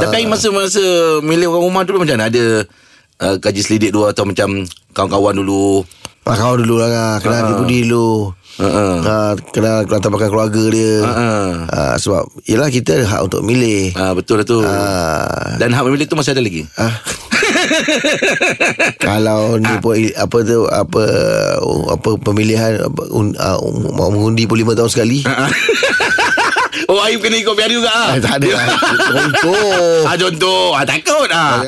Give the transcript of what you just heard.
Tapi Aim masa-masa milih orang rumah dulu macam mana? Ada uh, kaji selidik dulu atau macam kawan-kawan dulu? Ah, Kau dulu lah Kenal dia budi dulu Uh-uh. ha, Kenal latar belakang keluarga dia Uh-uh. ha, Sebab Yelah kita ada hak untuk milih Ah betul lah tu. ha, Dan hak memilih tu masih ada lagi. ha. Kalau ni pun Apa tu Apa Apa pemilihan apa, un, uh, Mengundi pun 5 tahun sekali oh Aim kena ikut biar juga ah. Ah, Tak ada lah Contoh Ah contoh. Ah takut ah.